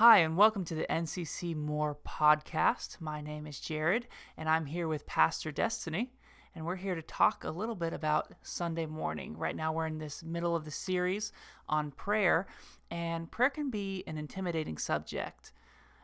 Hi, and welcome to the NCC More podcast. My name is Jared, and I'm here with Pastor Destiny, and we're here to talk a little bit about Sunday morning. Right now, we're in this middle of the series on prayer, and prayer can be an intimidating subject.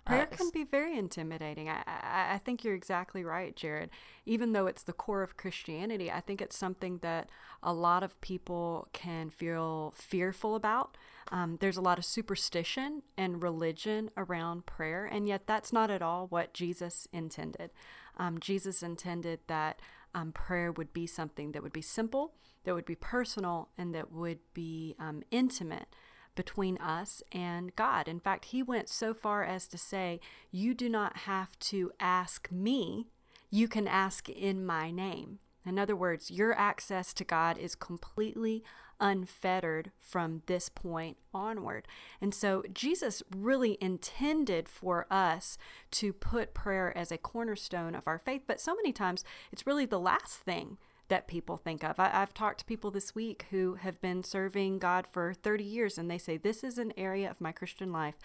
Prayer uh, can be very intimidating. I, I, I, think you're exactly right, Jared. Even though it's the core of Christianity, I think it's something that a lot of people can feel fearful about. Um, there's a lot of superstition and religion around prayer, and yet that's not at all what Jesus intended. Um, Jesus intended that um, prayer would be something that would be simple, that would be personal, and that would be um, intimate between us and God. In fact, he went so far as to say, You do not have to ask me, you can ask in my name. In other words, your access to God is completely unfettered from this point onward. And so Jesus really intended for us to put prayer as a cornerstone of our faith, but so many times it's really the last thing that people think of. I, have talked to people this week who have been serving God for 30 years, and they say, This is an area of my Christian life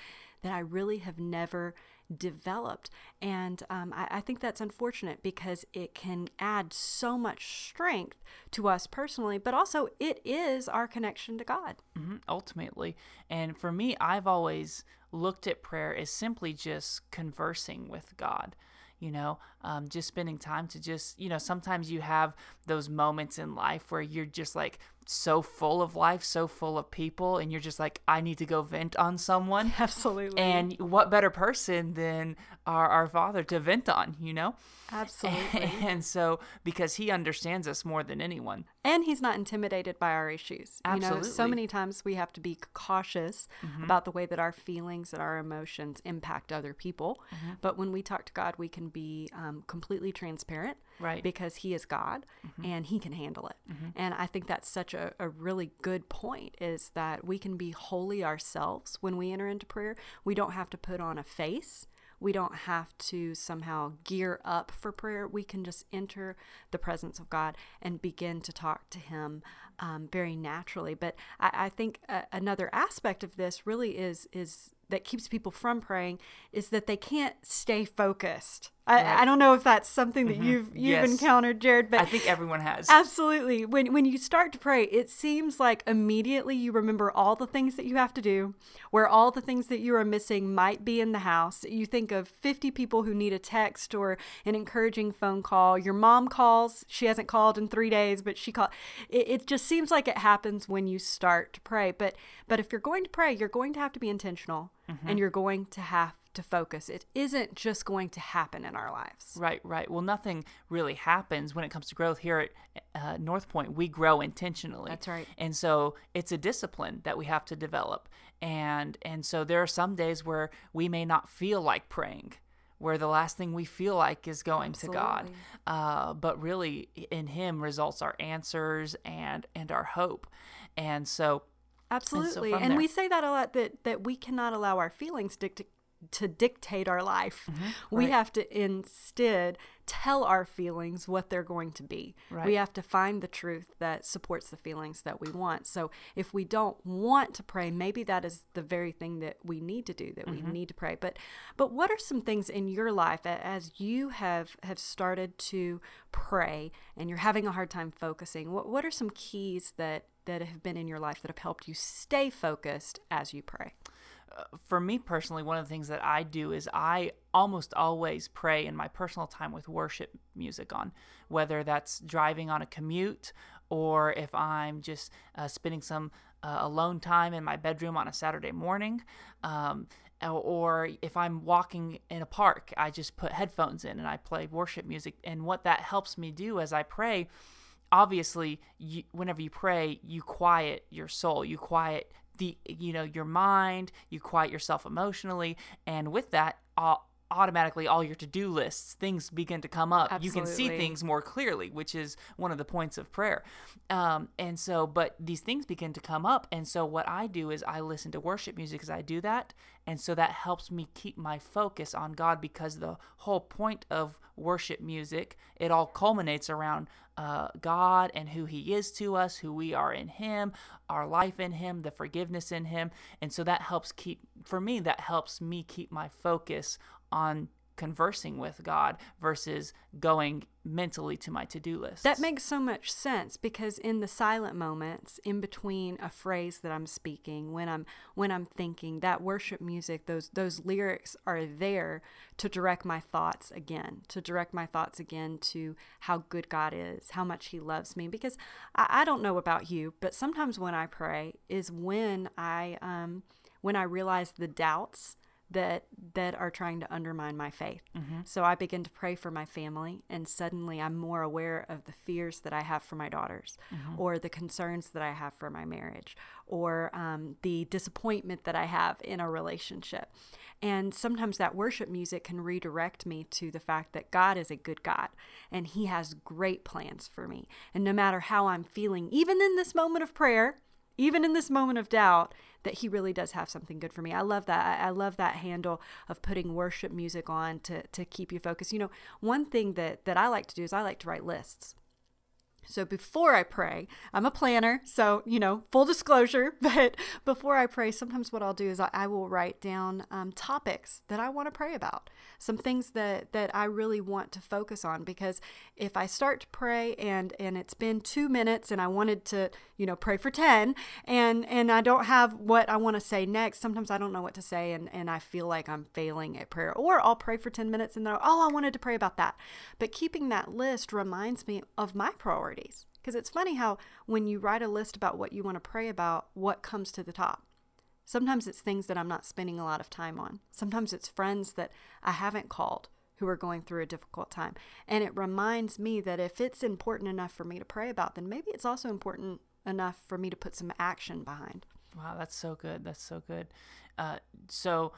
that I really have never developed. And um, I, I, think that's unfortunate because it can add so much strength to us personally, but also it is our connection to God. Mm-hmm, ultimately. And for me, I've always looked at prayer as simply just conversing with God you know um, just spending time to just you know sometimes you have those moments in life where you're just like so full of life so full of people and you're just like i need to go vent on someone. Absolutely. And what better person than our, our father to vent on you know? Absolutely. And, and so because he understands us more than anyone. And he's not intimidated by our issues. Absolutely. you know so many times we have to be cautious mm-hmm. about the way that our feelings and our emotions impact other people. Mm-hmm. but when we talk to god we can be um, completely transparent right because he is god mm-hmm. and he can handle it mm-hmm. and i think that's such a, a really good point is that we can be wholly ourselves when we enter into prayer we don't have to put on a face we don't have to somehow gear up for prayer. We can just enter the presence of God and begin to talk to Him um, very naturally. But I, I think uh, another aspect of this really is is that keeps people from praying is that they can't stay focused. I. I don't know if that's something that mm-hmm. you've you've yes. encountered, Jared, but I think everyone has. Absolutely. When when you start to pray, it seems like immediately you remember all the things that you have to do, where all the things that you are missing might be in the house. You think of 50 people who need a text or an encouraging phone call. Your mom calls. She hasn't called in 3 days, but she called. It, it just seems like it happens when you start to pray. But but if you're going to pray, you're going to have to be intentional mm-hmm. and you're going to have to focus. It isn't just going to happen in our lives. Right, right. Well, nothing really happens when it comes to growth here at uh, North Point. We grow intentionally. That's right. And so it's a discipline that we have to develop. And and so there are some days where we may not feel like praying. Where the last thing we feel like is going Absolutely. to God, uh, but really in Him results our answers and and our hope, and so Absolutely. And, so and we say that a lot that that we cannot allow our feelings to to dictate our life. Mm-hmm. We right. have to instead tell our feelings what they're going to be. Right. We have to find the truth that supports the feelings that we want. So if we don't want to pray, maybe that is the very thing that we need to do that mm-hmm. we need to pray. But but what are some things in your life as you have have started to pray and you're having a hard time focusing? What what are some keys that that have been in your life that have helped you stay focused as you pray? For me personally, one of the things that I do is I almost always pray in my personal time with worship music on, whether that's driving on a commute or if I'm just uh, spending some uh, alone time in my bedroom on a Saturday morning. Um, or if I'm walking in a park, I just put headphones in and I play worship music. And what that helps me do as I pray, obviously, you, whenever you pray, you quiet your soul, you quiet the you know your mind you quiet yourself emotionally and with that all, automatically all your to-do lists things begin to come up Absolutely. you can see things more clearly which is one of the points of prayer um, and so but these things begin to come up and so what i do is i listen to worship music as i do that And so that helps me keep my focus on God because the whole point of worship music, it all culminates around uh, God and who He is to us, who we are in Him, our life in Him, the forgiveness in Him. And so that helps keep, for me, that helps me keep my focus on conversing with God versus going mentally to my to-do list. That makes so much sense because in the silent moments in between a phrase that I'm speaking, when I'm when I'm thinking, that worship music, those those lyrics are there to direct my thoughts again, to direct my thoughts again to how good God is, how much He loves me. Because I, I don't know about you, but sometimes when I pray is when I um when I realize the doubts that that are trying to undermine my faith. Mm-hmm. So I begin to pray for my family and suddenly I'm more aware of the fears that I have for my daughters mm-hmm. or the concerns that I have for my marriage or um, the disappointment that I have in a relationship. And sometimes that worship music can redirect me to the fact that God is a good God and He has great plans for me. And no matter how I'm feeling, even in this moment of prayer, even in this moment of doubt, that he really does have something good for me. I love that. I love that handle of putting worship music on to, to keep you focused. You know, one thing that, that I like to do is I like to write lists. So before I pray, I'm a planner, so you know, full disclosure. But before I pray, sometimes what I'll do is I, I will write down um, topics that I want to pray about, some things that that I really want to focus on. Because if I start to pray and and it's been two minutes and I wanted to, you know, pray for ten, and and I don't have what I want to say next, sometimes I don't know what to say, and and I feel like I'm failing at prayer. Or I'll pray for ten minutes and then oh, I wanted to pray about that. But keeping that list reminds me of my priorities priorities. Because it's funny how when you write a list about what you want to pray about, what comes to the top? Sometimes it's things that I'm not spending a lot of time on. Sometimes it's friends that I haven't called who are going through a difficult time. And it reminds me that if it's important enough for me to pray about, then maybe it's also important enough for me to put some action behind. Wow, that's so good. That's so good. Uh, so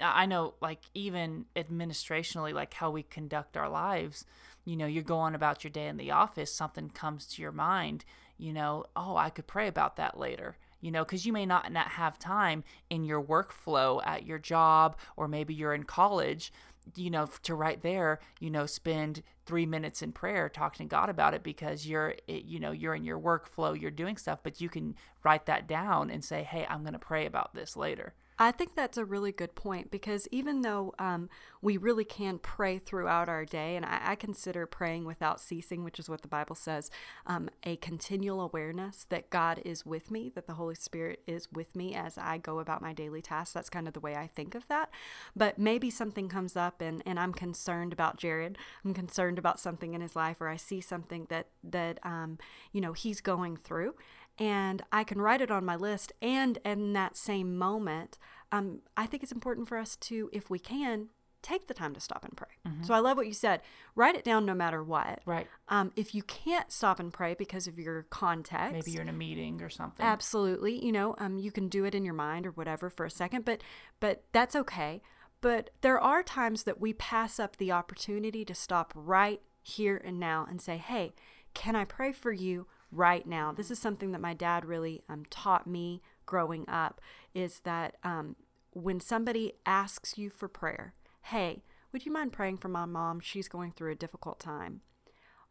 I know, like, even administrationally, like how we conduct our lives, you know, you're going about your day in the office, something comes to your mind, you know, oh, I could pray about that later you know, because you may not, not have time in your workflow at your job, or maybe you're in college, you know, to right there, you know, spend three minutes in prayer talking to God about it because you're, you know, you're in your workflow, you're doing stuff, but you can write that down and say, hey, I'm going to pray about this later. I think that's a really good point because even though um, we really can pray throughout our day, and I, I, consider praying without ceasing, which is what the Bible says, um, a continual awareness that God is with me, that the Holy Spirit is with me as I go about my daily tasks. That's kind of the way I think of that. But maybe something comes up and, and I'm concerned about Jared. I'm concerned about something in his life, or I see something that, that um, you know, he's going through and I can write it on my list. And in that same moment, um, I think it's important for us to, if we can, take the time to stop and pray. Mm-hmm. So I love what you said. Write it down no matter what. Right. Um, if you can't stop and pray because of your context, maybe you're in a meeting or something. Absolutely. You know, um, you can do it in your mind or whatever for a second, but but that's okay. But there are times that we pass up the opportunity to stop right here and now and say, "Hey, can I pray for you right now. This is something that my dad really um, taught me growing up is that um, when somebody asks you for prayer, hey, would you mind praying for my mom? She's going through a difficult time.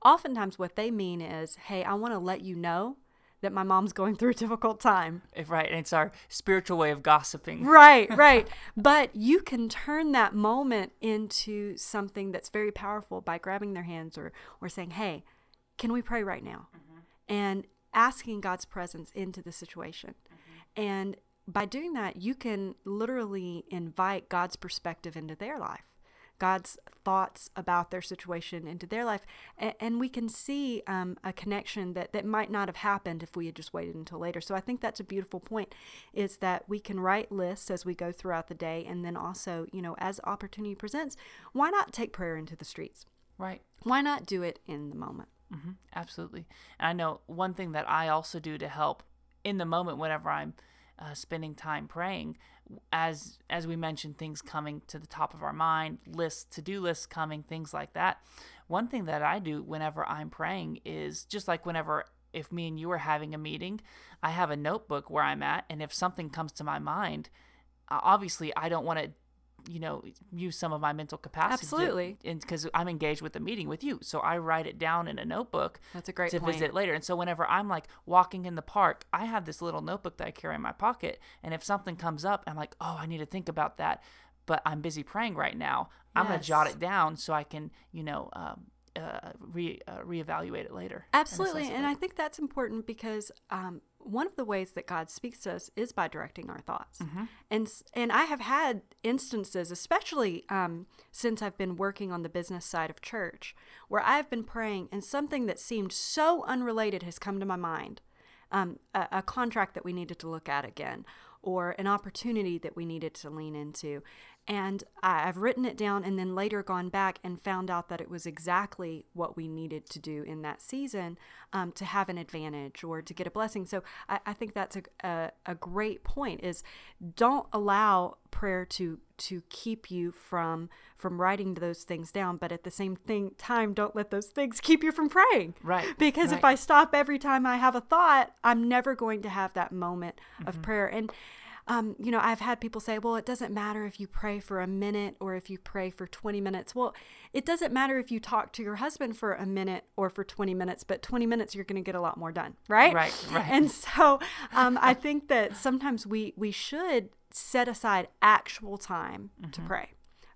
Oftentimes, what they mean is, hey, I want to let you know that my mom's going through a difficult time. Right. And it's our spiritual way of gossiping. Right, right. but you can turn that moment into something that's very powerful by grabbing their hands or, or saying, hey, can we pray right now? And asking God's presence into the situation. Mm-hmm. And by doing that, you can literally invite God's perspective into their life. God's thoughts about their situation into their life. And, and we can see um, a connection that, that might not have happened if we had just waited until later. So I think that's a beautiful point is that we can write lists as we go throughout the day. And then also, you know, as opportunity presents, why not take prayer into the streets? Right. Why not do it in the moment? Mm-hmm, absolutely. And I know one thing that I also do to help in the moment whenever I'm uh, spending time praying, as as we mentioned, things coming to the top of our mind, lists, to do lists coming, things like that. One thing that I do whenever I'm praying is just like whenever if me and you are having a meeting, I have a notebook where I'm at, and if something comes to my mind, obviously I don't want to you know use some of my mental capacity Absolutely. because i'm engaged with the meeting with you. So i write it down in a notebook That's a great to point. visit later. And so whenever i'm like walking in the park i have this little notebook that i carry in my pocket. And if something comes up i'm like oh i need to think about that. But i'm busy praying right now. I'm going to jot it down so i can you know um, uh, re uh, reevaluate it later. Absolutely. And I think that's important because um, one of the ways that God speaks to us is by directing our thoughts. And, and I have had instances, especially um, since I've been working on the business side of church, where I've been praying and something that seemed so unrelated has come to my mind. Um, a, a contract that we needed to look at again, or an opportunity that we needed to lean into. And I've written it down and then later gone back and found out that it was exactly what we needed to do in that season um, to have an advantage or to get a blessing. So I, I think that's a, a, a great point is don't allow prayer to to keep you from from writing those things down but at the same thing time don't let those things keep you from praying. Right, because if i stop every time i have a thought i'm never going to have that moment of prayer. And um, you know, I've had people say, well, it doesn't matter if you pray for a minute or if you pray for 20 minutes. Well, it doesn't matter if you talk to your husband for a minute or for 20 minutes, but 20 minutes you're going to get a lot more done, right? Right, right. And so um, I think that sometimes we, we should set aside actual time to pray.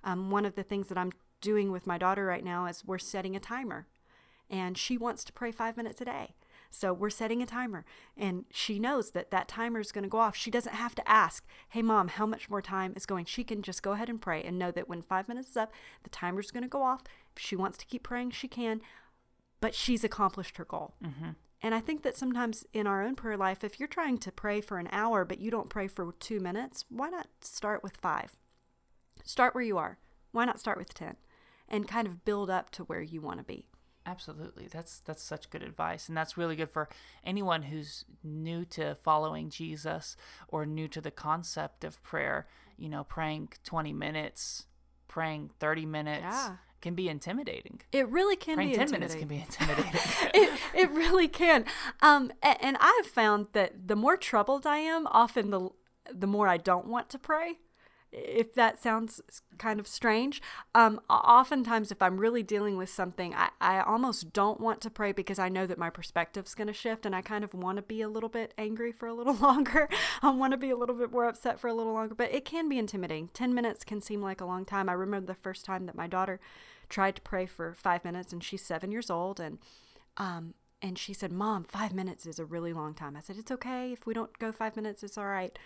Um, one of the things that I'm doing with my daughter right now is we're setting a timer and she wants to pray five minutes a day. So we're setting a timer, and she knows that that timer is going to go off. She doesn't have to ask, "Hey, mom, how much more time is going?" She can just go ahead and pray and know that when five minutes is up, the timer is going to go off. If she wants to keep praying, she can, but she's accomplished her goal. Mm-hmm. And I think that sometimes in our own prayer life, if you're trying to pray for an hour but you don't pray for two minutes, why not start with five? Start where you are. Why not start with 10 and kind of build up to where you want to be? Absolutely. That's that's such good advice and that's really good for anyone who's new to following Jesus or new to the concept of prayer, you know, praying 20 minutes, praying 30 minutes Yeah. can be intimidating. It really can Praying be 10 minutes can be intimidating. it, it really can. Um, a- and I've found that the more troubled I am, often the the more I don't want to pray. If that sounds kind of strange, um, oftentimes if I'm really dealing with something, I, I almost don't want to pray because I know that my perspective's going to shift, and I kind of want to be a little bit angry for a little longer. I want to be a little bit more upset for a little longer, but it can be intimidating. Ten minutes can seem like a long time. I remember the first time that my daughter tried to pray for five minutes, and she's seven years old, and um, and she said, Mom, five minutes is a really long time. I said, It's okay. If we don't go five minutes, it's all right.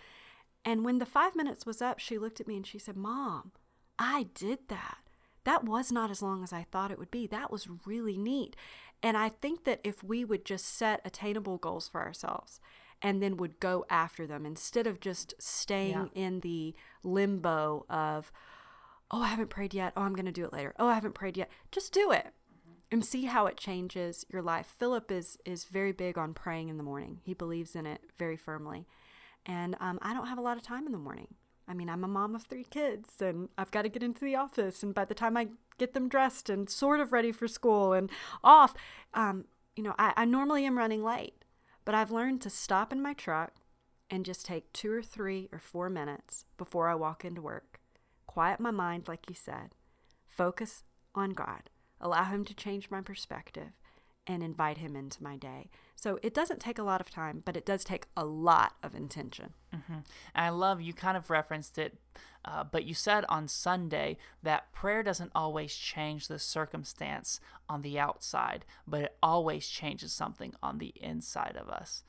And when the five minutes was up, she looked at me and she said, Mom, I did that. That was not as long as I thought it would be. That was really neat. And I think that if we would just set attainable goals for ourselves and then would go after them instead of just staying in the limbo of, oh, I haven't prayed yet. Oh, I'm going to do it later. Oh, I haven't prayed yet. Just do it and see how it changes your life. Philip is is very big on praying in the morning. He believes in it very firmly, and um, I don't have a lot of time in the morning. I mean, I'm a mom of three kids, and I've got to get into the office, and by the time I get them dressed and sort of ready for school and off, um, you know, I, I normally am running late, but I've learned to stop in my truck and just take two or three or four minutes before I walk into work, quiet my mind, like you said, focus on God, allow Him to change my perspective, and invite Him into my day. So it doesn't take a lot of time, but it does take a lot of intention. And I love you kind of referenced it, uh, but you said on Sunday that prayer doesn't always change the circumstance on the outside, but it always changes something on the inside of us.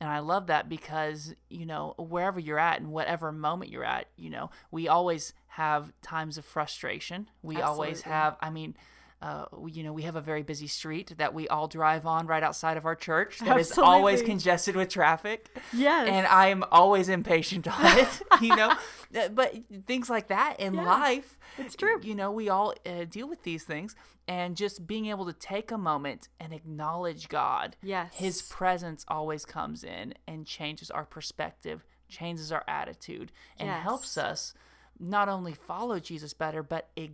And I love that because, you know, wherever you're at and whatever moment you're at, you know, we always have times of frustration. We always have, I mean, uh, you know, we have a very busy street that we all drive on right outside of our church that is always congested with traffic. Yes. And I'm always impatient on it, you know. Uh, But things like that in Yeah, life, it's true. You know, we all uh, deal with these things, and just being able to take a moment and acknowledge God. Yes. His presence always comes in and changes our perspective, changes our attitude, and helps us not only follow Jesus better, but e-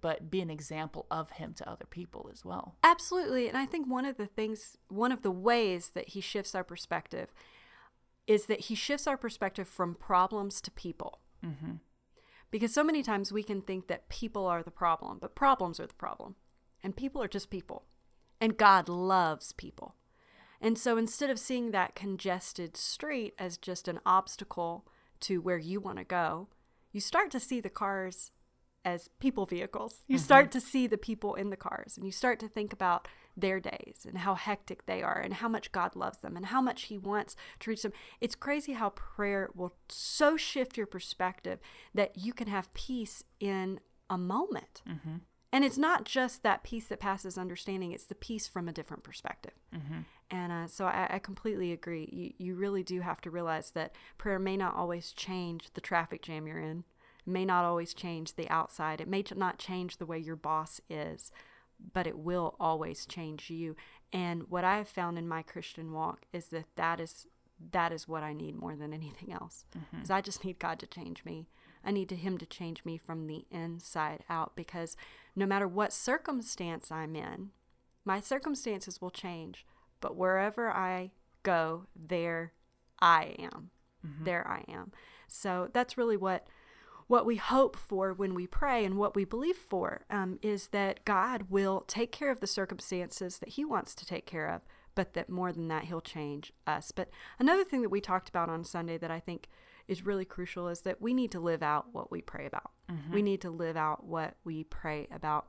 but be an example of him to other people as well. Absolutely. And I think one of the things, one of the ways that he shifts our perspective is that he shifts our perspective from problems to people. Mm-hmm. Because so many times we can think that people are the problem, but problems are the problem. And people are just people. And God loves people. And so instead of seeing that congested street as just an obstacle to where you want to go, you start to see the cars as people vehicles. You mm-hmm. start to see the people in the cars and you start to think about their days and how hectic they are and how much God loves them and how much He wants to reach them. It's crazy how prayer will so shift your perspective that you can have peace in a moment. Mm-hmm. And it's not just that peace that passes understanding, it's the peace from a different perspective. Mm-hmm. And uh, so I, I, completely agree. You, you really do have to realize that prayer may not always change the traffic jam you're in, may not always change the outside, it may not change the way your boss is, but it will always change you. And what I have found in my Christian walk is that that is that is what I need more than anything else. Mm-hmm. Is I just need God to change me. I need to him to change me from the inside out because no matter what circumstance I'm in, my circumstances will change, but wherever I go, there I am. Mm-hmm. There I am. So that's really what what we hope for when we pray and what we believe for um, is that God will take care of the circumstances that He wants to take care of, but that more than that, He'll change us. But another thing that we talked about on Sunday that I think is really crucial is that we need to live out what we pray about. Mm-hmm. We need to live out what we pray about.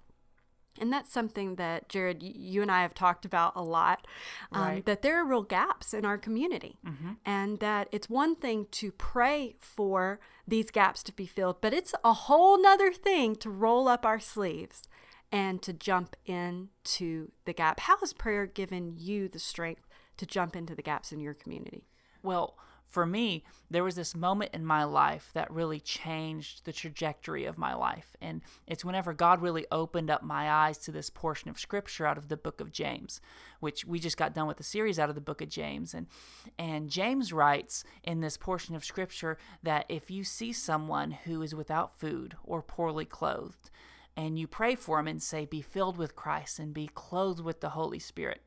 And that's something that, Jared, you and I have talked about a lot. Um, right. That there are real gaps in our community. Mm-hmm. And that it's one thing to pray for these gaps to be filled, but it's a whole nother thing to roll up our sleeves and to jump into the gap. How has prayer given you the strength to jump into the gaps in your community? Well, for me, there was this moment in my life that really changed the trajectory of my life. And it's whenever God really opened up my eyes to this portion of scripture out of the book of James, which we just got done with the series out of the book of James. And and James writes in this portion of scripture that if you see someone who is without food or poorly clothed, and you pray for them and say, Be filled with Christ and be clothed with the Holy Spirit,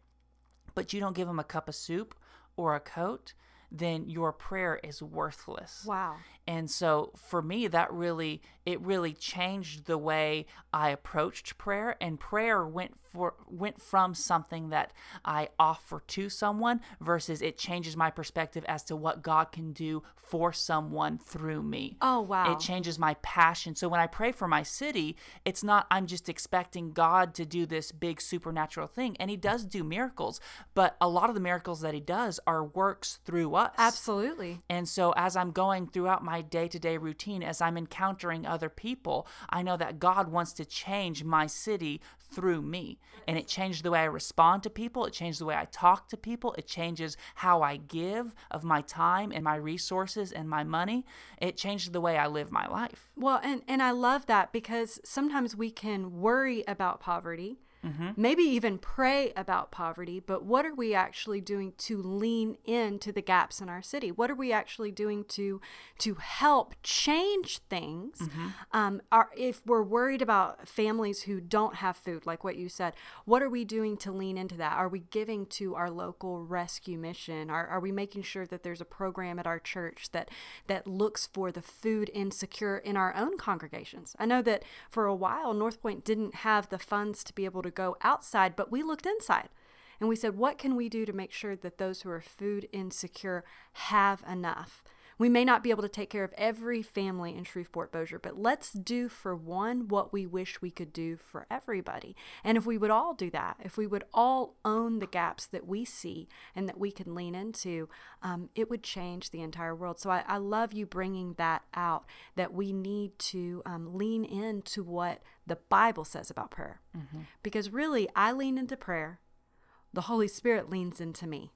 but you don't give them a cup of soup or a coat, then your prayer is worthless. Wow. And so for me that really it really changed the way I approached prayer and prayer went for went from something that I offer to someone versus it changes my perspective as to what God can do for someone through me. Oh wow. It changes my passion. So when I pray for my city, it's not I'm just expecting God to do this big supernatural thing and he does do miracles, but a lot of the miracles that he does are works through us. Absolutely. And so as I'm going throughout my day-to-day routine as I'm encountering other people, I know that God wants to change my city through me. And it changed the way I respond to people, it changed the way I talk to people, it changes how I give of my time and my resources and my money. It changed the way I live my life. Well, and and I love that because sometimes we can worry about poverty Mm-hmm. Maybe even pray about poverty, but what are we actually doing to lean into the gaps in our city? What are we actually doing to to help change things? Mm-hmm. Um, are, if we're worried about families who don't have food, like what you said, what are we doing to lean into that? Are we giving to our local rescue mission? Are, are we making sure that there's a program at our church that that looks for the food insecure in our own congregations? I know that for a while North Point didn't have the funds to be able to to go outside, but we looked inside. And we said, what can we do to make sure that those who are food insecure have enough? We may not be able to take care of every family in Shreveport Bossier, but let's do for one what we wish we could do for everybody. And if we would all do that, if we would all own the gaps that we see and that we can lean into, um, it would change the entire world. So I, I, love you bringing that out that we need to um, lean into what the Bible says about prayer. Mm-hmm. Because really, I lean into prayer, the Holy Spirit leans into me.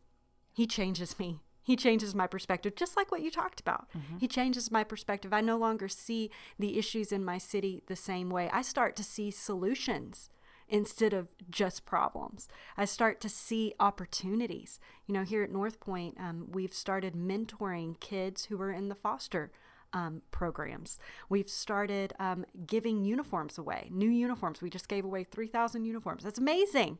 He changes me. He changes my perspective, just like what you talked about. Mm-hmm. He changes my perspective. I no longer see the issues in my city the same way. I start to see solutions instead of just problems. I start to see opportunities. You know, here at North Point, um, we've started mentoring kids who are in the foster um, programs. We've started um, giving uniforms away, new uniforms. We just gave away 3,000 uniforms. That's amazing.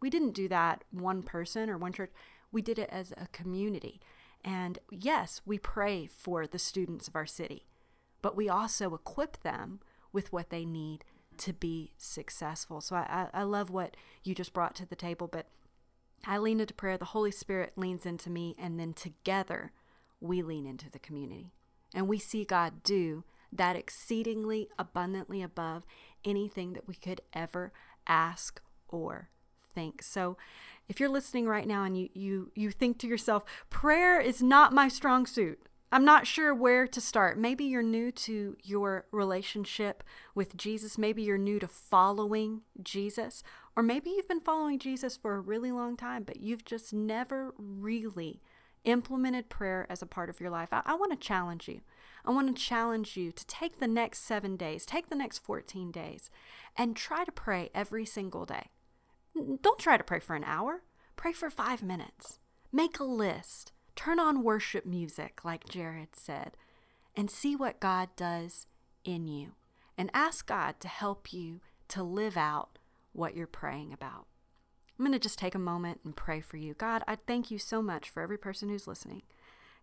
We didn't do that one person or one church we did it as a community. And yes, we pray for the students of our city, but we also equip them with what they need to be successful. So I, I, love what you just brought to the table, but I lean into prayer, the Holy Spirit leans into me, and then together we lean into the community. And we see God do that exceedingly abundantly above anything that we could ever ask or think. So if you're listening right now and you you you think to yourself, prayer is not my strong suit. I'm not sure where to start. Maybe you're new to your relationship with Jesus. Maybe you're new to following Jesus. Or maybe you've been following Jesus for a really long time, but you've just never really implemented prayer as a part of your life. I, I want to challenge you. I want to challenge you to take the next seven days, take the next 14 days, and try to pray every single day. Don't try to pray for an hour, pray for five minutes. Make a list Turn on worship music, like Jared said, and see what God does in you. And ask God to help you to live out what you're praying about. I'm going to just take a moment and pray for you. God, I thank you so much for every person who's listening.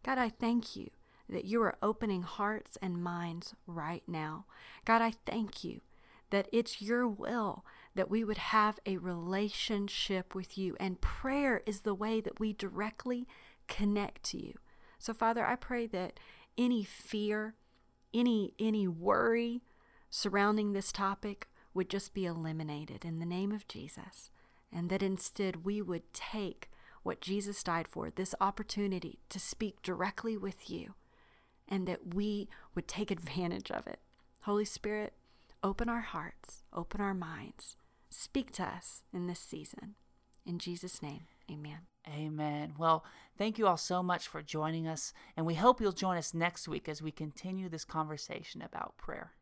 God, I thank you that you are opening hearts and minds right now. God, I thank you that it's your will that we would have a relationship with you. And prayer is the way that we directly connect to you. So Father, I pray that any fear, any any worry surrounding this topic would just be eliminated in the name of Jesus, and that instead we would take what Jesus died for, this opportunity to speak directly with you, and that we would take advantage of it. Holy Spirit, open our hearts, open our minds, speak to us in this season. In Jesus' name, amen. Amen. Well, thank you all so much for joining us, and we hope you'll join us next week as we continue this conversation about prayer.